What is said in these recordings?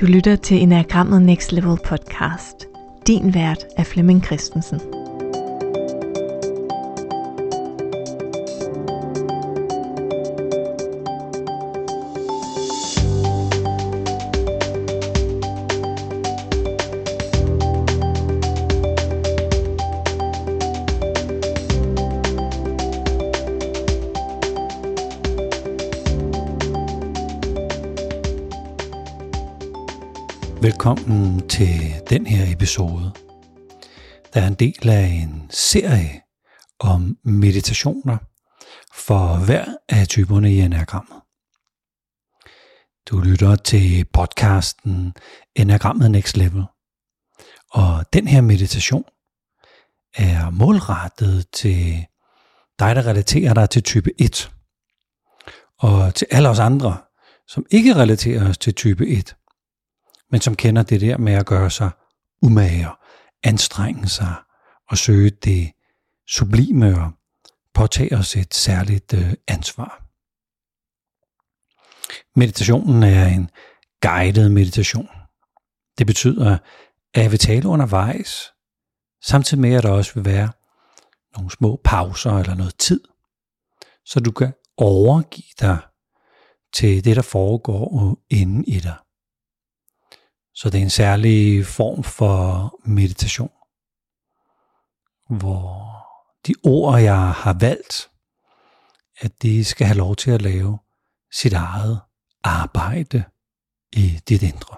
Du lytter til Enagrammet Next Level podcast. Din vært er Flemming Christensen. Velkommen til den her episode. Der er en del af en serie om meditationer for hver af typerne i enagrammet. Du lytter til podcasten Enagrammet Next Level. Og den her meditation er målrettet til dig, der relaterer dig til type 1. Og til alle os andre, som ikke relaterer os til type 1 men som kender det der med at gøre sig umage, anstrenge sig og søge det sublime og påtage os et særligt øh, ansvar. Meditationen er en guided meditation. Det betyder, at jeg vil tale undervejs, samtidig med at der også vil være nogle små pauser eller noget tid, så du kan overgive dig til det, der foregår inde i dig. Så det er en særlig form for meditation, hvor de ord, jeg har valgt, at de skal have lov til at lave sit eget arbejde i dit indre.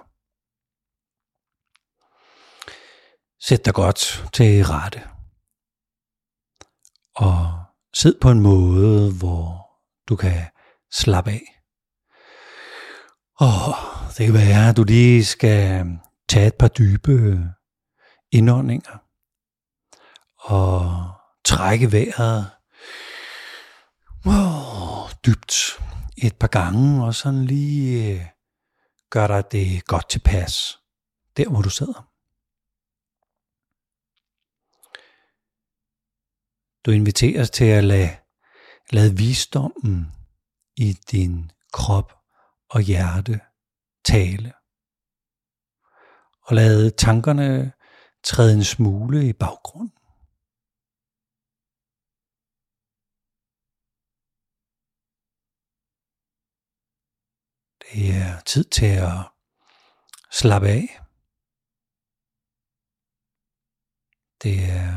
Sæt dig godt til rette. Og sid på en måde, hvor du kan slappe af. Og det kan være, at du lige skal øh, tage et par dybe øh, indåndinger og trække vejret oh, dybt et par gange, og sådan lige øh, gør dig det godt tilpas, der hvor du sidder. Du inviteres til at lade, lade visdommen i din krop og hjerte tale. Og lade tankerne træde en smule i baggrunden. Det er tid til at slappe af. Det er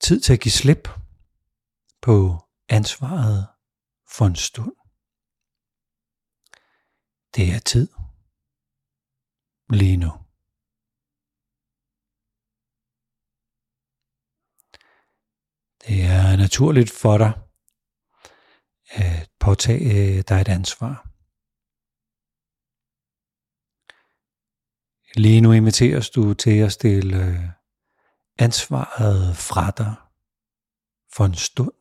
tid til at give slip på ansvaret for en stund. Det er tid. Lige nu. Det er naturligt for dig at påtage øh, dig et ansvar. Lige nu inviteres du til at stille øh, ansvaret fra dig for en stund.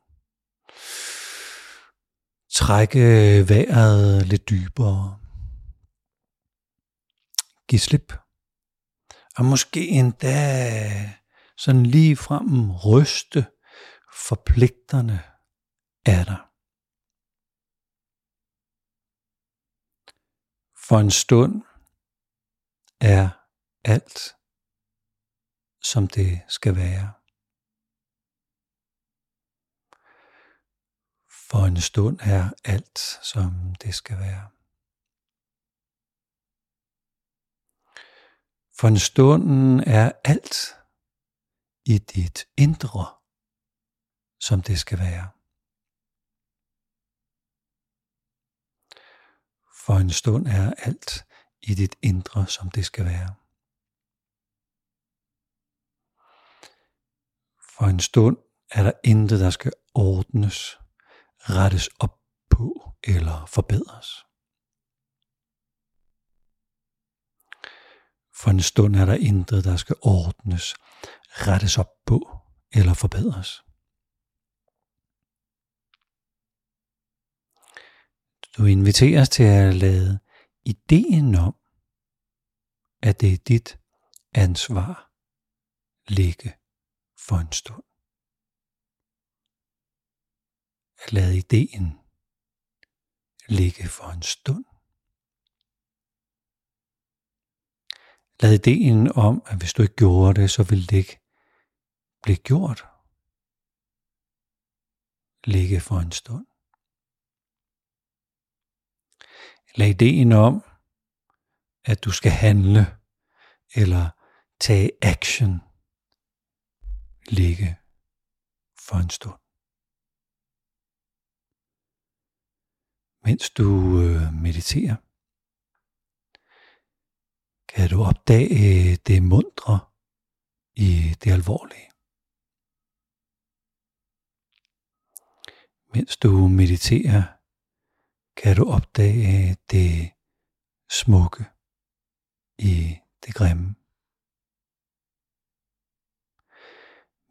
Trække øh, vejret lidt dybere give slip. Og måske endda sådan lige frem ryste forpligterne af dig. For en stund er alt, som det skal være. For en stund er alt, som det skal være. For en er alt i dit indre, som det skal være. For en stund er alt i dit indre, som det skal være. For en stund er der intet, der skal ordnes, rettes op på eller forbedres. For en stund er der intet, der skal ordnes, rettes op på eller forbedres. Du inviteres til at lade ideen om, at det er dit ansvar, ligge for en stund. At lade ideen ligge for en stund. Lad ideen om, at hvis du ikke gjorde det, så ville det ikke blive gjort, ligge for en stund. Lad ideen om, at du skal handle eller tage action, ligge for en stund. Mens du øh, mediterer, kan du opdage øh, det mundre i det alvorlige. Mens du mediterer, kan du opdage øh, det smukke i det grimme.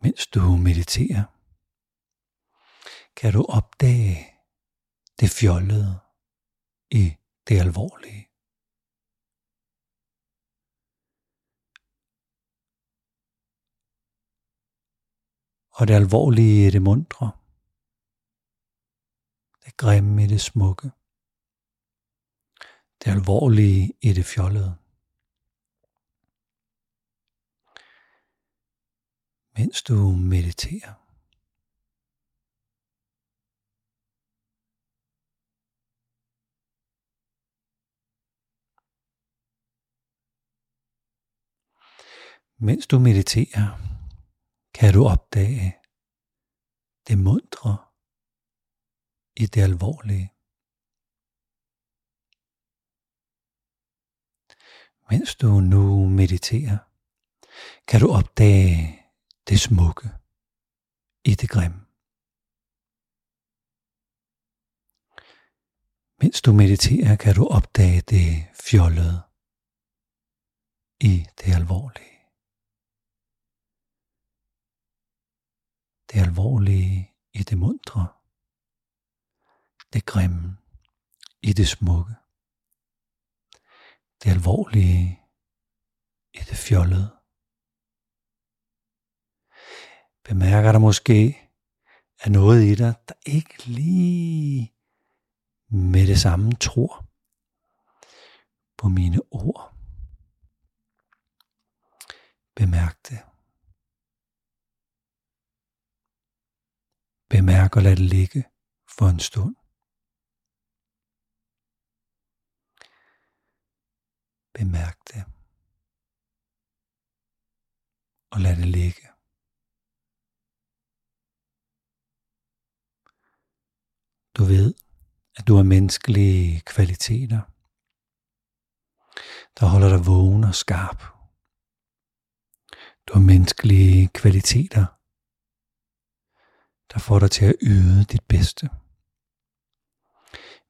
Mens du mediterer, kan du opdage det fjollede i det alvorlige. Og det alvorlige i det mundre. Det grimme i det smukke. Det alvorlige i det fjollede. Mens du mediterer. Mens du mediterer, kan du opdage det mundre i det alvorlige. Mens du nu mediterer, kan du opdage det smukke i det grimme. Mens du mediterer, kan du opdage det fjollede i det alvorlige. Det alvorlige i det mundre, det grimme i det smukke, det alvorlige i det fjollede. Bemærker der måske, at noget i dig, der ikke lige med det samme tror på mine ord. Bemærk det. Bemærk og lad det ligge for en stund. Bemærk det. Og lad det ligge. Du ved, at du har menneskelige kvaliteter, der holder dig vågen og skarp. Du har menneskelige kvaliteter, der får dig til at yde dit bedste.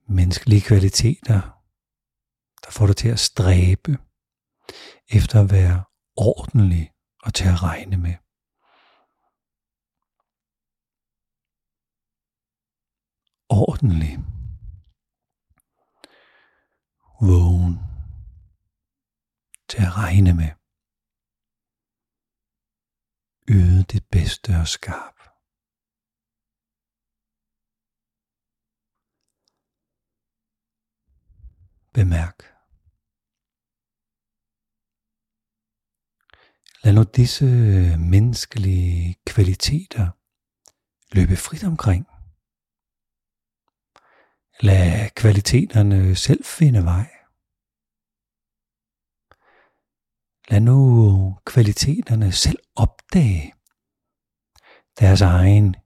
Menneskelige kvaliteter, der får dig til at stræbe efter at være ordentlig og til at regne med. Ordentlig. Vågen. Til at regne med. Yde dit bedste og skarp. Bemærk. Lad nu disse menneskelige kvaliteter løbe frit omkring. Lad kvaliteterne selv finde vej. Lad nu kvaliteterne selv opdage deres egen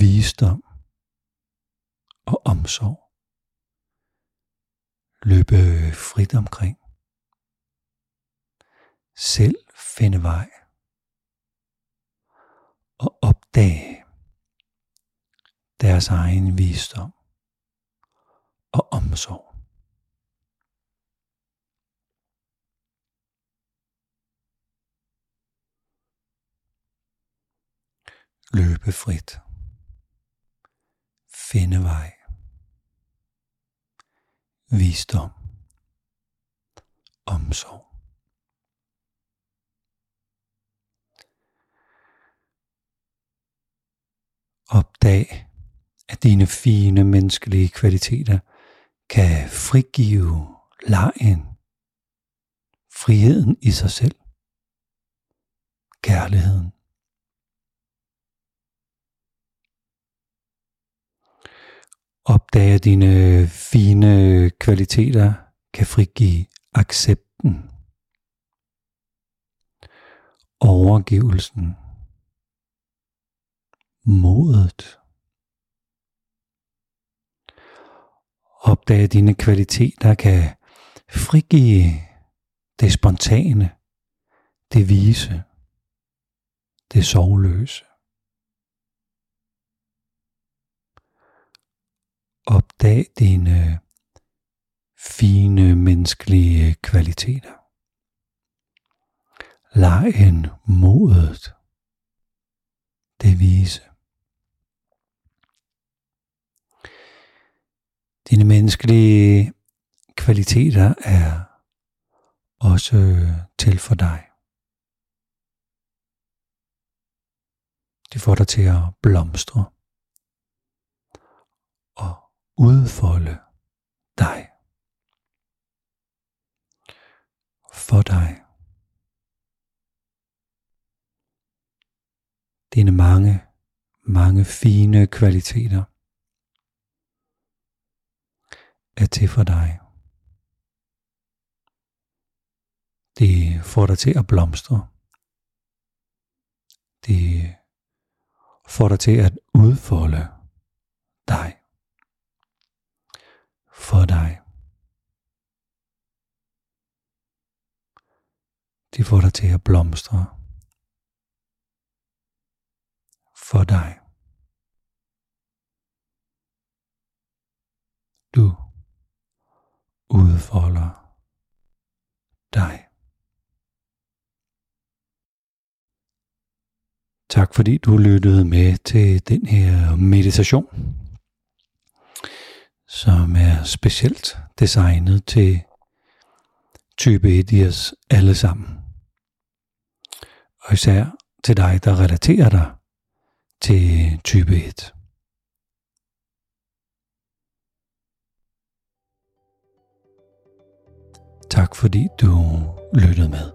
visdom og omsorg løbe frit omkring. Selv finde vej og opdage deres egen visdom og omsorg. Løbe frit. Finde vej visdom, omsorg. Opdag, at dine fine menneskelige kvaliteter kan frigive lejen friheden i sig selv. Kærligheden. Opdage dine fine kvaliteter kan frigive accepten, overgivelsen, modet. Opdage dine kvaliteter kan frigive det spontane, det vise, det sovløse. Opdag dine fine menneskelige kvaliteter. Lejen modet, det vise. Dine menneskelige kvaliteter er også til for dig. De får dig til at blomstre udfolde dig. For dig. Dine mange, mange fine kvaliteter er til for dig. Det får dig til at blomstre. Det får dig til at udfolde dig. For dig. De får dig til at blomstre. For dig. Du udfolder dig. Tak fordi du lyttede med til den her meditation, som er specielt designet til type 1 os alle sammen. Og især til dig, der relaterer dig til type 1. Tak fordi du lyttede med.